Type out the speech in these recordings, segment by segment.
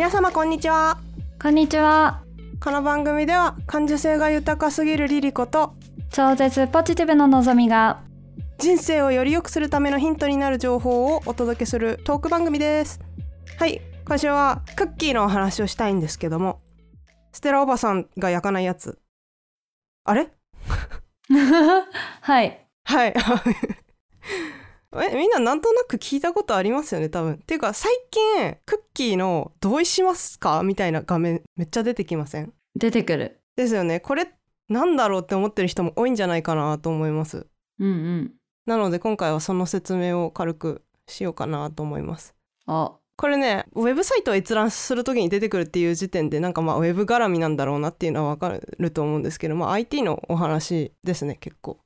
皆様こんにちは。こんにちは。この番組では感受性が豊かすぎるリリコと超絶ポジティブの望みが人生をより良くするためのヒントになる情報をお届けするトーク番組です。はい今週はクッキーのお話をしたいんですけどもステラおばさんが焼かないやつ。あれ？はい。はい えみんななんとなく聞いたことありますよね多分。っていうか最近クッキーの同意しますか？みたいな画面めっちゃ出てきません？出てくる。ですよね。これなんだろうって思ってる人も多いんじゃないかなと思います。うんうん。なので今回はその説明を軽くしようかなと思います。あ、これねウェブサイトを閲覧する時に出てくるっていう時点でなんかまあウェブ絡みなんだろうなっていうのは分かると思うんですけど、まあ、IT のお話ですね結構。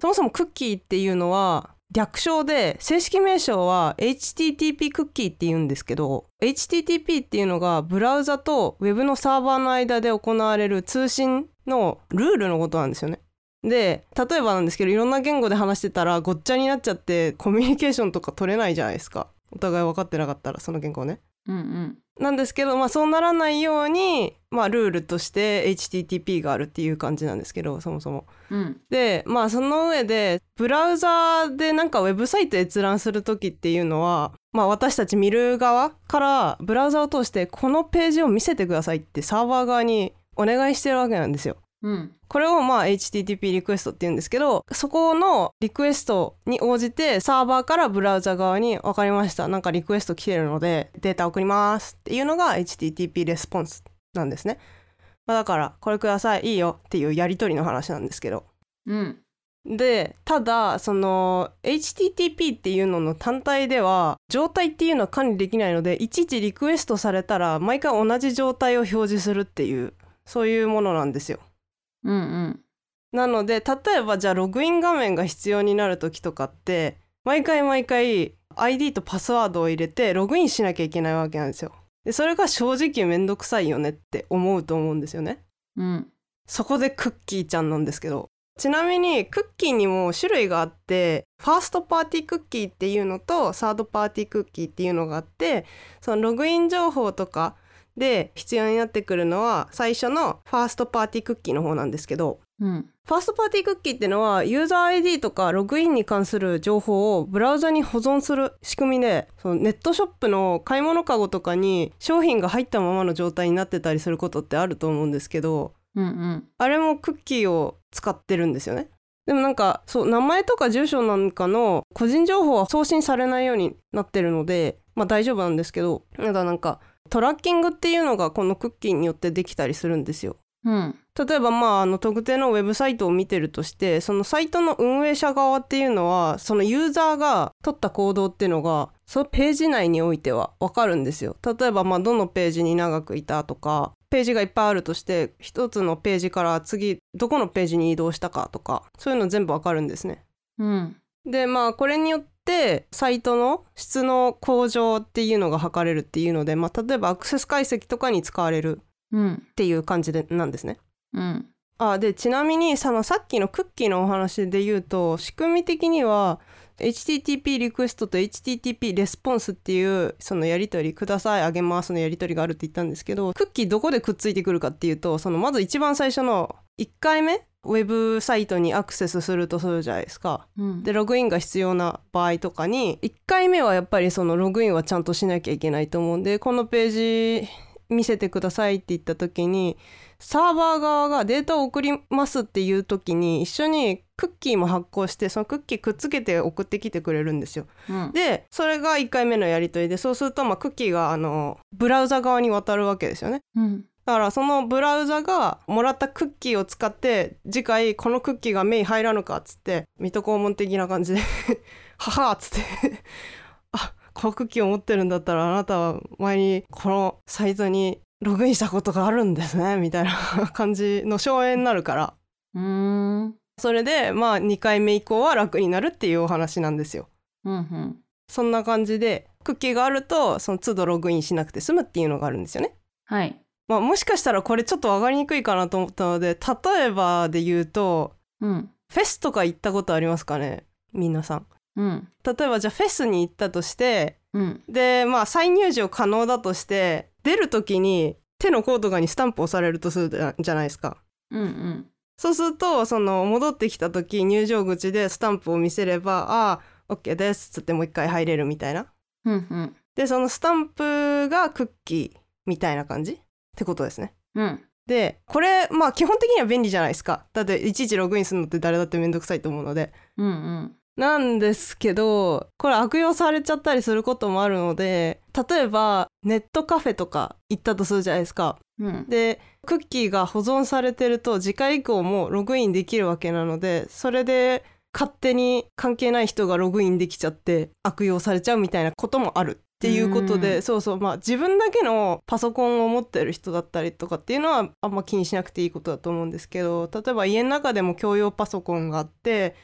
そもそもクッキーっていうのは略称で正式名称は HTTP クッキーって言うんですけど HTTP っていうのがブラウザとウェブのサーバーの間で行われる通信のルールのことなんですよね。で例えばなんですけどいろんな言語で話してたらごっちゃになっちゃってコミュニケーションとか取れないじゃないですかお互い分かってなかったらその言語ね。うんうん。なんですけど、まあ、そうならないように、まあ、ルールとして HTTP があるっていう感じなんですけどそもそも。うん。でまあその上でブラウザでなんかウェブサイト閲覧する時っていうのは、まあ、私たち見る側からブラウザを通してこのページを見せてくださいってサーバー側にお願いしてるわけなんですよ。うん。これをまあ HTTP リクエストって言うんですけどそこのリクエストに応じてサーバーからブラウザ側に分かりましたなんかリクエスト来てるのでデータ送りますっていうのが HTTP レスポンスなんですね、まあ、だからこれくださいいいよっていうやり取りの話なんですけどうん。でただその HTTP っていうのの単体では状態っていうのは管理できないのでいちいちリクエストされたら毎回同じ状態を表示するっていうそういうものなんですようんうん。なので例えばじゃあログイン画面が必要になる時とかって毎回毎回 ID とパスワードを入れてログインしなきゃいけないわけなんですよ。でそれが正直めんどくさいよねって思うと思うんですよね。うん。そこでクッキーちゃんなんですけどちなみにクッキーにも種類があってファーストパーティークッキーっていうのとサードパーティークッキーっていうのがあってそのログイン情報とかで必要になってくるのは最初のファーストパーティークッキーの方なんですけどうん。ファーストパーティークッキーってのはユーザー ID とかログインに関する情報をブラウザに保存する仕組みでそのネットショップの買い物かごとかに商品が入ったままの状態になってたりすることってあると思うんですけどうんうん。あれもクッキーを使ってるんですよね。でもなんかそう名前とか住所なんかの個人情報は送信されないようになってるのでまあ大丈夫なんですけどただなんかトラッキングっていうのがこのクッキーによってできたりするんですよ。うん。例えばまああの特定のウェブサイトを見てるとしてそのサイトの運営者側っていうのはそのユーザーが取った行動っていうのがそのページ内においては分かるんですよ。例えばまあどのページに長くいたとかページがいっぱいあるとして一つのページから次どこのページに移動したかとかそういうの全部分かるんですね。うん。でまあこれによってサイトの質の向上っていうのが測れるっていうので、まあ、例えばアクセス解析とかに使われるうん。っていう感じでなんですね。うん。あでちなみにそのさっきのクッキーのお話で言うと仕組み的には HTTP リクエストと HTTP レスポンスっていうそのやり取りくださいあげますのやり取りがあるって言ったんですけどクッキーどこでくっついてくるかっていうとそのまず一番最初の1回目ウェブサイトにアクセスするとするじゃないですか。うん。でログインが必要な場合とかに1回目はやっぱりそのログインはちゃんとしなきゃいけないと思うんでこのページ見せてくださいって言った時にサーバー側がデータを送りますっていう時に一緒にクッキーも発行してそのクッキーくっつけて送ってきてくれるんですよ。うん。でそれが1回目のやり取りでそうするとまあクッキーがあのブラウザ側に渡るわけですよね。うん。だからそのブラウザがもらったクッキーを使って次回このクッキーが目に入らぬかっつって水戸黄門的な感じで ははっつって あこのクッキーを持ってるんだったらあなたは前にこのサイトにログインしたことがあるんですねみたいな感じの証明になるからうーん。それでまあ2回目以降は楽になるっていうお話なんですよ。うんうん。そんな感じでクッキーがあるとその都度ログインしなくて済むっていうのがあるんですよね。はい。まあ、もしかしたらこれちょっと分かりにくいかなと思ったので例えばで言うとうん。フェスとか行ったことありますかね？皆さん。うん。例えばじゃあフェスに行ったとしてうん。でまあ再入場可能だとして出る時に手の甲とかにスタンプ押されるとするじゃないですか。うんうんそうするとその戻ってきた時入場口でスタンプを見せれば「ああ OK です」っつってもう一回入れるみたいな。うんうんでそのスタンプがクッキーみたいな感じ？ってことですね。うんでこれまあ基本的には便利じゃないですか。だっていちいちログインするのって誰だってめんどくさいと思うので。うんうんなんですけどこれ悪用されちゃったりすることもあるので例えばネットカフェとか行ったとするじゃないですか。うんでクッキーが保存されてると次回以降もログインできるわけなのでそれで勝手に関係ない人がログインできちゃって悪用されちゃうみたいなこともあるっていうことうでそうそうまあ自分だけのパソコンを持ってる人だったりとかっていうのはあんま気にしなくていいことだと思うんですけど例えば家の中でも共用パソコンがあって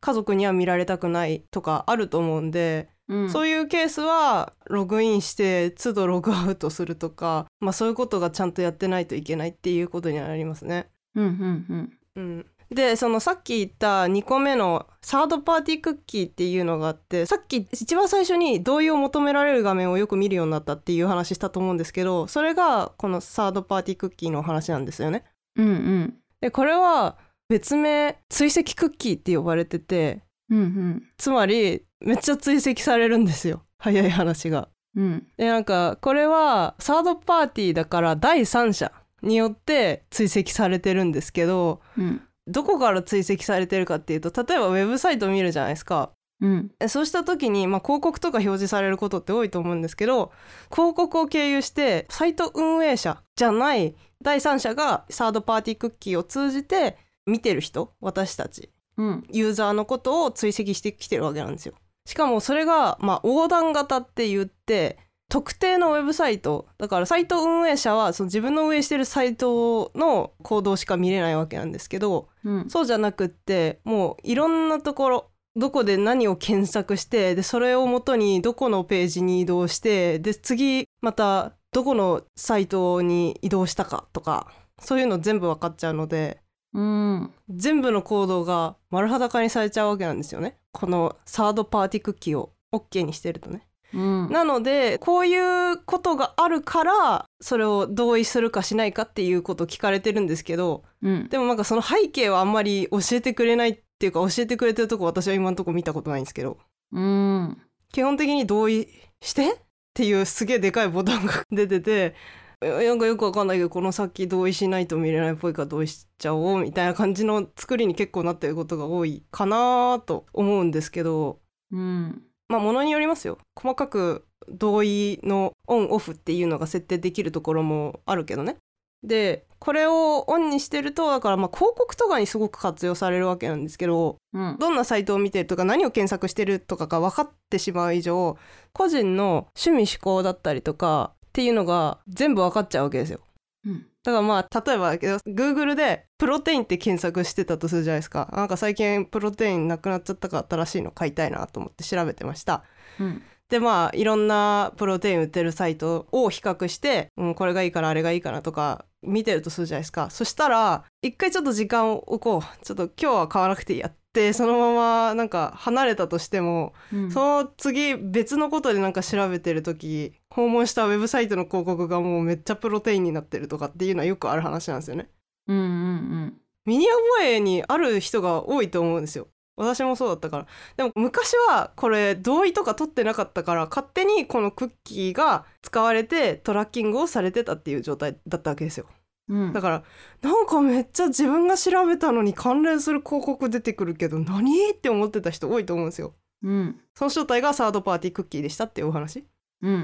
家族には見られたくないとかあると思うんでうん。そういうケースはログインして都度ログアウトするとか、まあ、そういうことがちゃんとやってないといけないっていうことにはなりますね。うんうん。うん、でそのさっき言った2個目のサードパーティークッキーっていうのがあってさっき一番最初に同意を求められる画面をよく見るようになったっていう話したと思うんですけどそれがこのサードパーティークッキーの話なんですよね。うんうん。でこれは別名追跡クッキーって呼ばれててうんうん。つまりめっちゃ追跡されるんですよ。早い話が。うん。でなんかこれはサードパーティーだから第三者によって追跡されてるんですけどうんどこから追跡されてるかっていうと例えばウェブサイトを見るじゃないですか。うんえそうした時に、まあ、広告とか表示されることって多いと思うんですけど広告を経由してサイト運営者じゃない第三者がサードパーティークッキーを通じて見てる人私たちうんユーザーのことを追跡してきてるわけなんですよ。しかもそれが、まあ、横断型って言って特定のウェブサイトだからサイト運営者はその自分の運営してるサイトの行動しか見れないわけなんですけどうん。そうじゃなくってもういろんなところどこで何を検索してでそれをもとにどこのページに移動してで次またどこのサイトに移動したかとかそういうの全部分かっちゃうのでうん。全部の行動が丸裸にされちゃうわけなんですよね。このサードパーティークッキーを OK にしてるとね。うん。なのでこういうことがあるからそれを同意するかしないかっていうことを聞かれてるんですけどうん。でもなんかその背景はあんまり教えてくれないっていうか教えてくれてるとこ私は今のとこ見たことないんですけど。うん。基本的に同意してっていうすげえでかいボタンが 出ててえなんかよくわかんないけどこの先同意しないと見れないっぽいから同意しちゃおうみたいな感じの作りに結構なってることが多いかなと思うんですけど。うんまあものによりますよ。細かく同意のオンオフっていうのが設定できるところもあるけどね。でこれをオンにしてるとだからまあ広告とかにすごく活用されるわけなんですけどうん。どんなサイトを見てるとか何を検索してるとかが分かってしまう以上個人の趣味思考だったりとかっていうのが全部分かっちゃうわけですよ。うんだからまあ例えばだけど Google でプロテインって検索してたとするじゃないですか。なんか最近プロテインなくなっちゃったから新しいの買いたいなと思って調べてました。うん。でまあいろんなプロテイン売ってるサイトを比較して、うん、これがいいかなあれがいいかなとか見てるとするじゃないですか。そしたら一回ちょっと時間を置こう。ちょっと今日は買わなくていいやってそのままなんか離れたとしても、うん。その次別のことでなんか調べてる時訪問したウェブサイトの広告がもうめっちゃプロテインになってるとかっていうのはよくある話なんですよね。うんうん身に覚えにある人が多いと思うんですよ。私もそうだったから。でも昔はこれ同意とか取ってなかったから勝手にこのクッキーが使われてトラッキングをされてたっていう状態だったわけですよ。うん。だからなんかめっちゃ自分が調べたのに関連する広告出てくるけど何？って思ってた人多いと思うんですよ。うん。その正体がサードパーティークッキーでしたっていうお話うんうん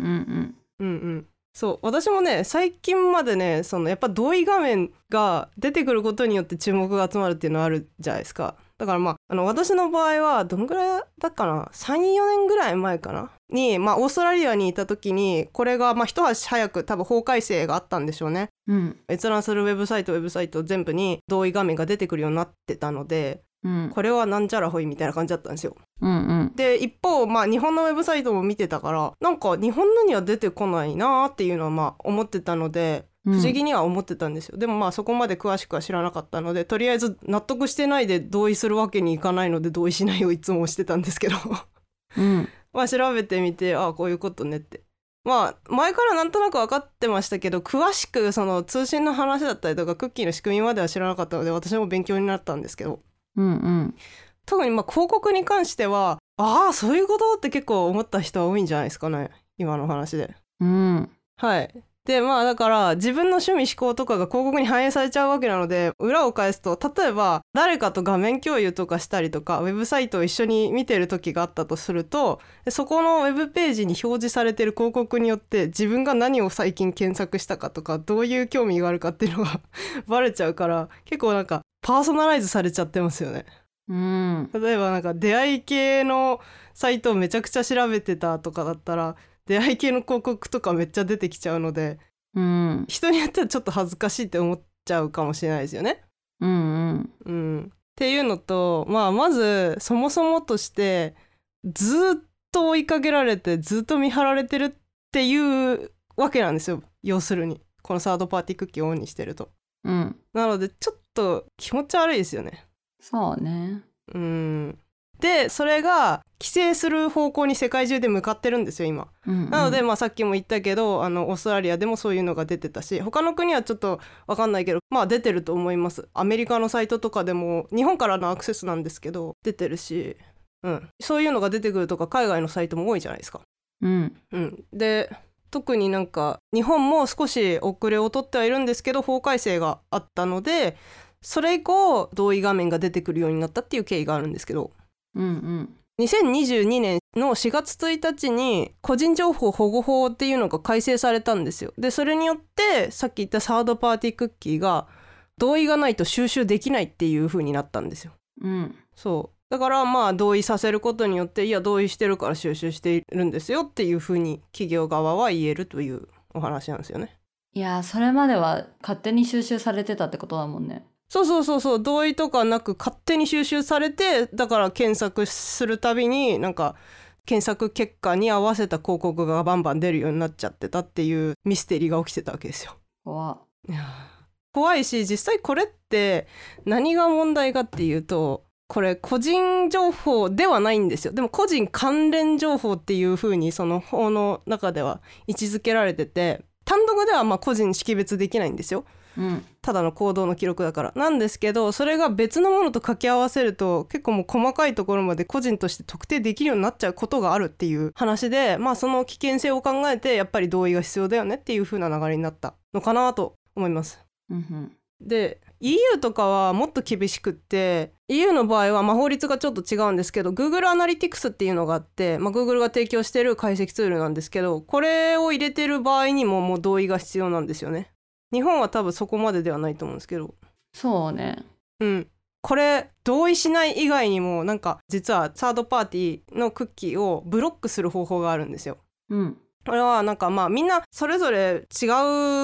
うん。うんそう。私もね最近までねそのやっぱ同意画面が出てくることによって注目が集まるっていうのはあるじゃないですか。だからまああの私の場合はどのぐらいだっかな？34年ぐらい前かな？に、まあ、オーストラリアにいた時にこれがまあ一足早く多分法改正があったんでしょうね。うん。閲覧するウェブサイトウェブサイト全部に同意画面が出てくるようになってたのでうん。これはなんちゃらほいみたいな感じだったんですよ。うんうん。で一方まあ日本のウェブサイトも見てたからなんか日本のには出てこないなーっていうのはまあ思ってたので不思議には思ってたんですよ、でもまあそこまで詳しくは知らなかったのでとりあえず納得してないで同意するわけにいかないので同意しないをいつもしてたんですけど。うん。まあ調べてみてああこういうことねって。まあ前からなんとなく分かってましたけど詳しくその通信の話だったりとかクッキーの仕組みまでは知らなかったので私も勉強になったんですけどうんうん。特にまあ広告に関してはああそういうことって結構思った人は多いんじゃないですかね。今の話で。うん。はい。でまあだから自分の趣味思考とかが広告に反映されちゃうわけなので裏を返すと例えば誰かと画面共有とかしたりとかウェブサイトを一緒に見てる時があったとするとでそこのウェブページに表示されてる広告によって自分が何を最近検索したかとかどういう興味があるかっていうのが バレちゃうから結構なんかパーソナライズされちゃってますよね。うん。例えばなんか出会い系のサイトをめちゃくちゃ調べてたとかだったら出会い系の広告とかめっちゃ出てきちゃうのでうん。人によってはちょっと恥ずかしいって思っちゃうかもしれないですよね。うんうん。うん、っていうのと、まあ、まずそもそもとしてずっと追いかけられてずっと見張られてるっていうわけなんですよ。要するに。このサードパーティークッキーをオンにしてると。うん。なのでちょっと気持ち悪いですよね。そうね。うん。でそれが規制する方向に世界中で向かってるんですよ今。うんうん。なので、まあ、さっきも言ったけどあのオーストラリアでもそういうのが出てたし他の国はちょっと分かんないけどまあ出てると思います。アメリカのサイトとかでも日本からのアクセスなんですけど出てるし、うん、そういうのが出てくるとか海外のサイトも多いじゃないですか。うん。うん、で特になんか日本も少し遅れを取ってはいるんですけど法改正があったのでそれ以降同意画面が出てくるようになったっていう経緯があるんですけどうんうん2022年の4月1日に個人情報保護法っていうのが改正されたんですよ。でそれによってさっき言ったサードパーティークッキーが同意がないと収集できないっていう風になったんですよ。うんそうだからまあ同意させることによっていや同意してるから収集しているんですよっていう風に企業側は言えるというお話なんですよね。いやーそれまでは勝手に収集されてたってことだもんねそうそうそうそう同意とかなく勝手に収集されてだから検索するたびになんか検索結果に合わせた広告がバンバン出るようになっちゃってたっていうミステリーが起きてたわけですよ。怖っい 怖いし実際これって何が問題かっていうとこれ個人情報ではないんですよでも個人関連情報っていう風にその法の中では位置づけられてて単独ではまあ個人識別できないんですよ。うんただの行動の記録だからなんですけどそれが別のものと掛け合わせると結構もう細かいところまで個人として特定できるようになっちゃうことがあるっていう話でまあその危険性を考えてやっぱり同意が必要だよねっていう風な流れになったのかなと思います。うんうんで EU とかはもっと厳しくって EU の場合はまあ法律がちょっと違うんですけど Google アナリティクスっていうのがあって、まあ、Google が提供してる解析ツールなんですけどこれを入れてる場合にももう同意が必要なんですよね。日本は多分そこまでではないと思うんですけどそうねうんこれ同意しない以外にもなんか実はサードパーティーのクッキーをブロックする方法があるんですよ。うんこれはなんかまあみんなそれぞれ違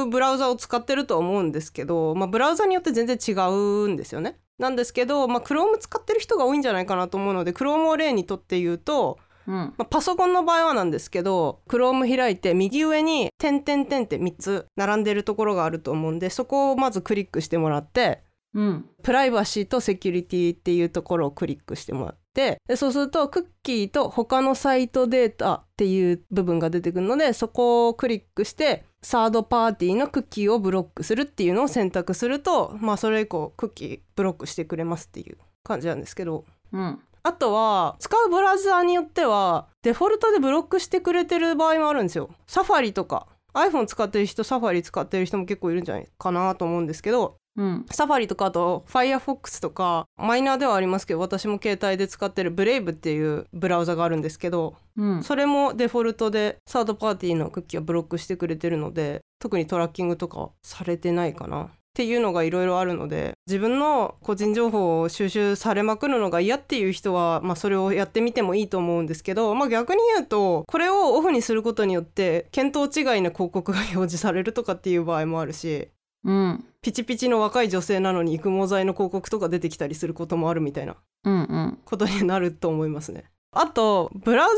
うブラウザを使ってると思うんですけど、まあ、ブラウザによって全然違うんですよね。なんですけど、まあ、Chrome 使ってる人が多いんじゃないかなと思うので Chrome を例にとって言うと、うんまあ、パソコンの場合はなんですけど Chrome 開いて右上に「点点点」って3つ並んでるところがあると思うんでそこをまずクリックしてもらってうんプライバシーとセキュリティっていうところをクリックしてもらってでそうするとクッキーと他のサイトデータっていう部分が出てくるのでそこをクリックしてサードパーティーのクッキーをブロックするっていうのを選択するとまあそれ以降クッキーブロックしてくれますっていう感じなんですけど。うん。あとは使うブラウザーによってはデフォルトでブロックしてくれてる場合もあるんですよ。サファリとか。iPhone 使ってる人サファリ使ってる人も結構いるんじゃないかなと思うんですけどうん。サファリとかあと Firefox とかマイナーではありますけど私も携帯で使ってる Brave っていうブラウザがあるんですけどうん。それもデフォルトでサードパーティーのクッキーはブロックしてくれてるので特にトラッキングとかはされてないかな。っていうのがいろいろあるので自分の個人情報を収集されまくるのが嫌っていう人は、まあ、それをやってみてもいいと思うんですけど、まあ、逆に言うとこれをオフにすることによって見当違いな広告が表示されるとかっていう場合もあるし。うんピチピチの若い女性なのに育毛剤の広告とか出てきたりすることもあるみたいなうんうんことになると思いますね。あとブラウ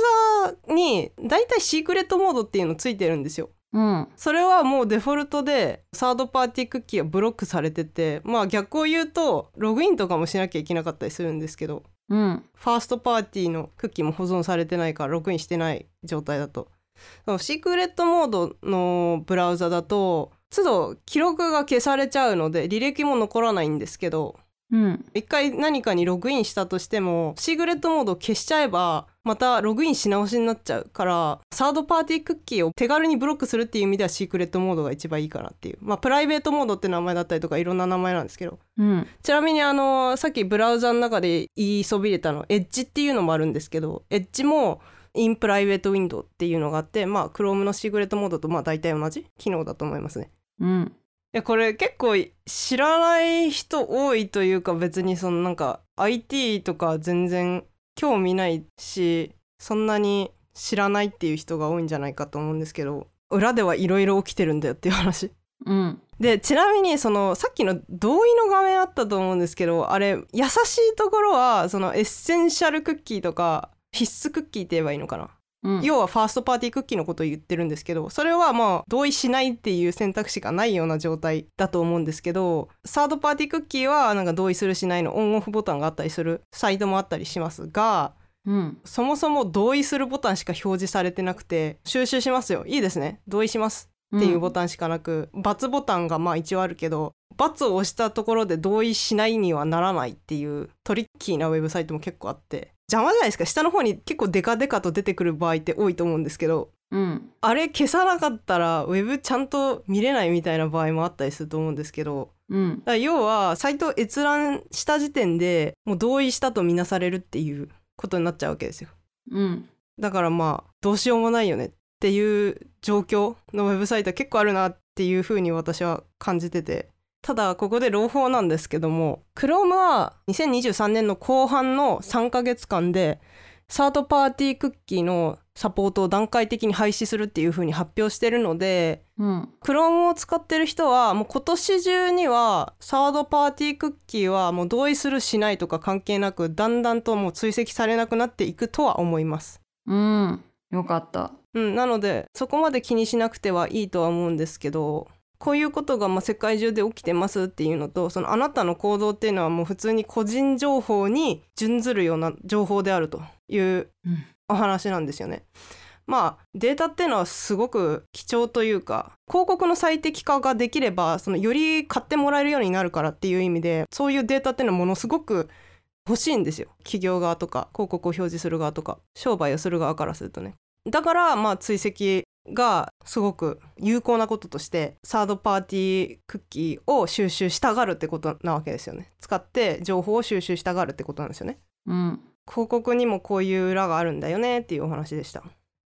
ザにだいたいシークレットモードっていうのついてるんですよ。うんそれはもうデフォルトでサードパーティークッキーはブロックされててまあ逆を言うとログインとかもしなきゃいけなかったりするんですけどうんファーストパーティーのクッキーも保存されてないからログインしてない状態だとシークレットモードのブラウザだと都度記録が消されちゃうので履歴も残らないんですけどうん。一回何かにログインしたとしてもシークレットモードを消しちゃえばまたログインし直しになっちゃうからサードパーティークッキーを手軽にブロックするっていう意味ではシークレットモードが一番いいかなっていう。まあプライベートモードって名前だったりとかいろんな名前なんですけど。うん。ちなみにあのさっきブラウザの中で言いそびれたのエッジっていうのもあるんですけどエッジもインプライベートウィンドウっていうのがあってまあ Chrome のシークレットモードとまあ大体同じ機能だと思いますね。うん。いやこれ結構知らない人多いというか別にそのなんか IT とか全然興味ないしそんなに知らないっていう人が多いんじゃないかと思うんですけど裏ではいろいろ起きてるんだよっていう話。うん。でちなみにそのさっきの同意の画面あったと思うんですけどあれ優しいところはそのエッセンシャルクッキーとか必須クッキーって言えばいいのかな？うん。要はファーストパーティークッキーのことを言ってるんですけどそれはまあ同意しないっていう選択肢がないような状態だと思うんですけどサードパーティークッキーはなんか同意するしないのオンオフボタンがあったりするサイトもあったりしますがうん。そもそも同意するボタンしか表示されてなくて収集しますよ。いいですね。同意しますっていうボタンしかなく、×ボタンがまあ一応あるけど×を押したところで同意しないにはならないっていうトリッキーなウェブサイトも結構あって邪魔じゃないですか。下の方に結構デカデカと出てくる場合って多いと思うんですけどうん。あれ消さなかったらウェブちゃんと見れないみたいな場合もあったりすると思うんですけどうん。だから要はサイトを閲覧した時点でもう同意したとみなされるっていうことになっちゃうわけですよ。うん。だからまあどうしようもないよねっていう状況のウェブサイトは結構あるなっていうふうに私は感じててただここで朗報なんですけども Chrome は2023年の後半の3ヶ月間でサードパーティークッキーのサポートを段階的に廃止するっていうふうに発表してるのでうん。Chrome を使ってる人はもう今年中にはサードパーティークッキーはもう同意するしないとか関係なくだんだんともう追跡されなくなっていくとは思います。うん。よかった。うん、なのでそこまで気にしなくてはいいとは思うんですけどこういうことがまあ世界中で起きてますっていうのとそのあなたの行動っていうのはもう普通に個人情報に準ずるような情報であるといううん。お話なんですよね。まあデータっていうのはすごく貴重というか広告の最適化ができればそのより買ってもらえるようになるからっていう意味でそういうデータっていうのはものすごく欲しいんですよ。企業側とか広告を表示する側とか商売をする側からするとね。だからまあ追跡がすごく有効なこととしてサードパーティークッキーを収集したがるってことなわけですよね。使って情報を収集したがるってことなんですよね。うん。広告にもこういう裏があるんだよねっていうお話でした。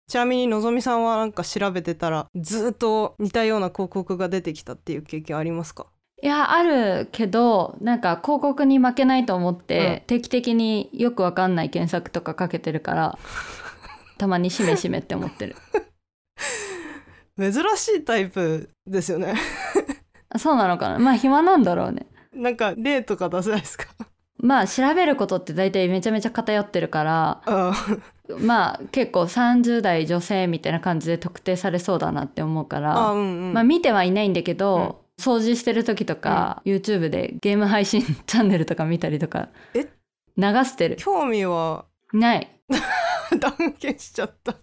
ちなみにのぞみさんはなんか調べてたらずっと似たような広告が出てきたっていう経験ありますか？いやあるけどなんか広告に負けないと思って、定期的によくわかんない検索とかかけてるからたまにしめしめって思ってる 珍しいタイプですよね。あ そうなのかな？まあ暇なんだろうね。なんか例とか出せないですか？まあ調べることって大体めちゃめちゃ偏ってるからあまあ結構30代女性みたいな感じで特定されそうだなって思うかあらうんうん、まあ見てはいないんだけど、掃除してる時とか、YouTube でゲーム配信チャンネルとか見たりとかえ？流してる。興味は？ない。断言しちゃった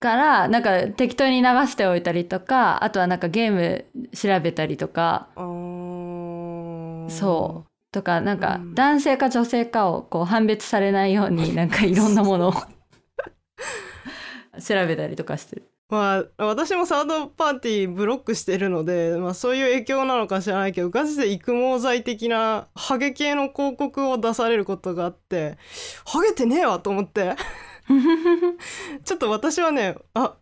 からなんか適当に流しておいたりとかあとはなんかゲーム調べたりとか。そう。とかなんかうん。男性か女性かをこう判別されないように なんかいろんなものを 調べたりとかしてる。まあ私もサードパーティーブロックしてるので、まあ、そういう影響なのか知らないけどガチで育毛剤的なハゲ系の広告を出されることがあってハゲてねえわと思って ちょっと私はねあ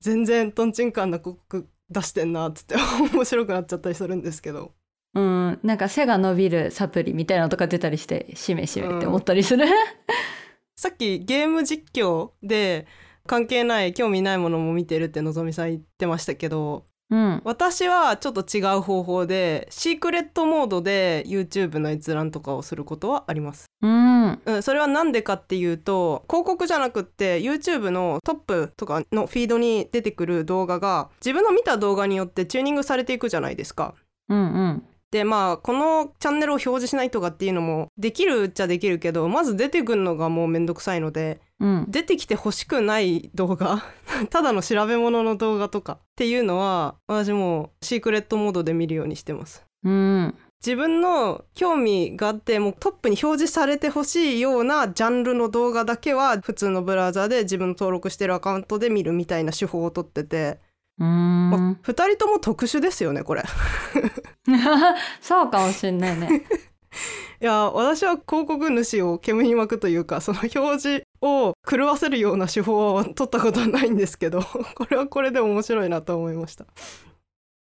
全然トンチンカンな広告出してんなっつって 面白くなっちゃったりするんですけどうん、なんか背が伸びるサプリみたいなのとか出たりしてしめしめって思ったりする。さっきゲーム実況で関係ない興味ないものも見てるってのぞみさん言ってましたけどうん、私はちょっと違う方法でシークレットモードで YouTube の閲覧とかをすることはあります、うん、うん、それは何でかっていうと広告じゃなくって YouTube のトップとかのフィードに出てくる動画が自分の見た動画によってチューニングされていくじゃないですかうん、うん、でまあこのチャンネルを表示しないとかっていうのもできるっちゃできるけどまず出てくるのがもうめんどくさいのでうん、出てきて欲しくない動画 ただの調べ物の動画とかっていうのは私もうシークレットモードで見るようにしてます。うん。自分の興味があってもうトップに表示されてほしいようなジャンルの動画だけは普通のブラウザで自分の登録してるアカウントで見るみたいな手法をとってて、まあん2人とも特殊ですよねこれ。そうかもしんないね。いや私は広告主を煙に巻くというかその表示を狂わせるような手法は取ったことはないんですけど これはこれで面白いなと思いました。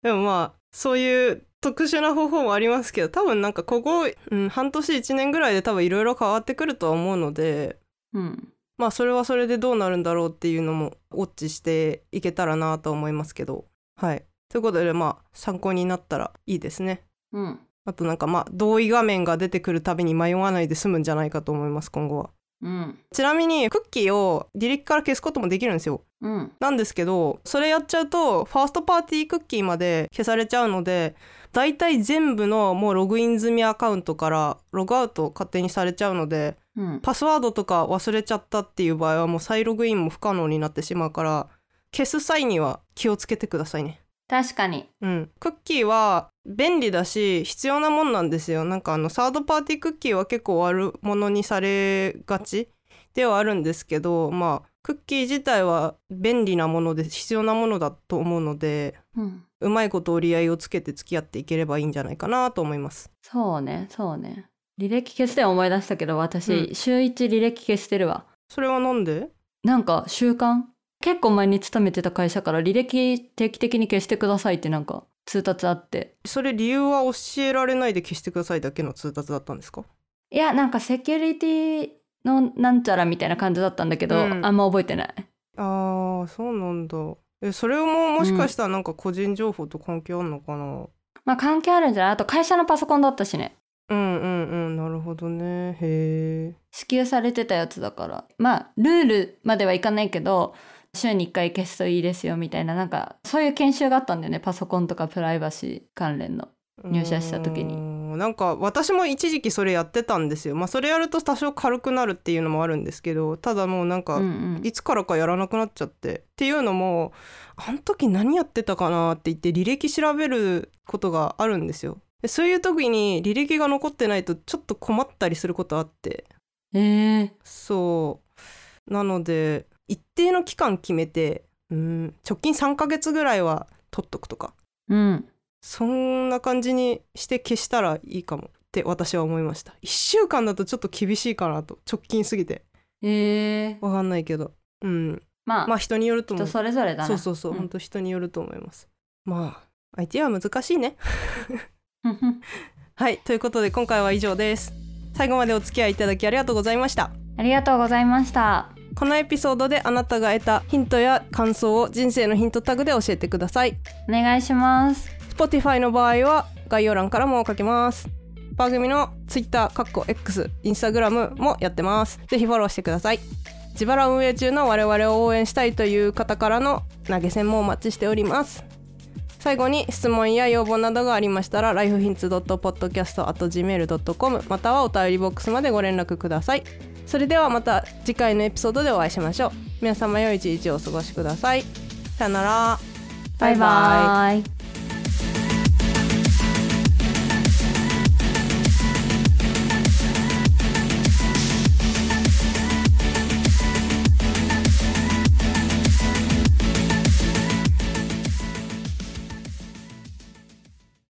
でもまあそういう特殊な方法もありますけど多分なんかここ、うん、半年1年ぐらいで多分いろいろ変わってくるとは思うのでうんまあそれはそれでどうなるんだろうっていうのもウォッチしていけたらなと思いますけど。はい。ということでまあ参考になったらいいですね。うん。あとなんかまあ同意画面が出てくるたびに迷わないで済むんじゃないかと思います今後は。うん。ちなみにクッキーを履歴から消すこともできるんですようん。なんですけどそれやっちゃうとファーストパーティークッキーまで消されちゃうのでだいたい全部のもうログイン済みアカウントからログアウト勝手にされちゃうのでうん。パスワードとか忘れちゃったっていう場合はもう再ログインも不可能になってしまうから消す際には気をつけてくださいね。確かに。うん、クッキーは便利だし必要なもんなんですよ。なんかあのサードパーティークッキーは結構悪者にされがちではあるんですけどまあクッキー自体は便利なもので必要なものだと思うのでうん。うまいこと折り合いをつけて付き合っていければいいんじゃないかなと思います。そうねそうね。履歴消して思い出したけど私、うん。週一履歴消してるわ。それはなんで？なんか習慣結構前に勤めてた会社から履歴定期的に消してくださいってなんか通達あって。それ理由は教えられないで消してくださいだけの通達だったんですか？いやなんかセキュリティのなんちゃらみたいな感じだったんだけど、うん。あんま覚えてない。あーそうなんだ。えそれももしかしたらなんか個人情報と関係あるのかな、まあ関係あるんじゃない？あと会社のパソコンだったしね。うんうんうんなるほどね。へえ支給されてたやつだから。まあルールまではいかないけど週に1回消すといいですよみたいななんかそういう研修があったんだよね。パソコンとかプライバシー関連の入社した時に。なんか私も一時期それやってたんですよ。まあそれやると多少軽くなるっていうのもあるんですけどただもうなんか、うんうん。いつからかやらなくなっちゃって。っていうのもあの時何やってたかなって言って履歴調べることがあるんですよ。でそういう時に履歴が残ってないとちょっと困ったりすることあって。えー、そう。なので一定の期間決めてうん直近3ヶ月ぐらいは取っとくとか。うんそんな感じにして消したらいいかもって私は思いました。1週間だとちょっと厳しいかなと直近すぎて。えー、わかんないけど。うん。まあ、まあ人によると思う。人それぞれだな。そうそうそう、ん。本当人によると思います。まあ IT は難しいね。はいということで今回は以上です。最後までお付き合いいただきありがとうございました。ありがとうございました。このエピソードであなたが得たヒントや感想を人生のヒントタグで教えてください。お願いします Spotify の場合は概要欄からも書けます。番組の Twitter、かっこ X、Instagram もやってます。ぜひフォローしてください。自腹運営中の我々を応援したいという方からの投げ銭もお待ちしております。最後に質問や要望などがありましたら lifehints.podcast.gmail.com またはお便りボックスまでご連絡ください。それではまた次回のエピソードでお会いしましょう。皆様良い一日をお過ごしください。さよなら。バイバイ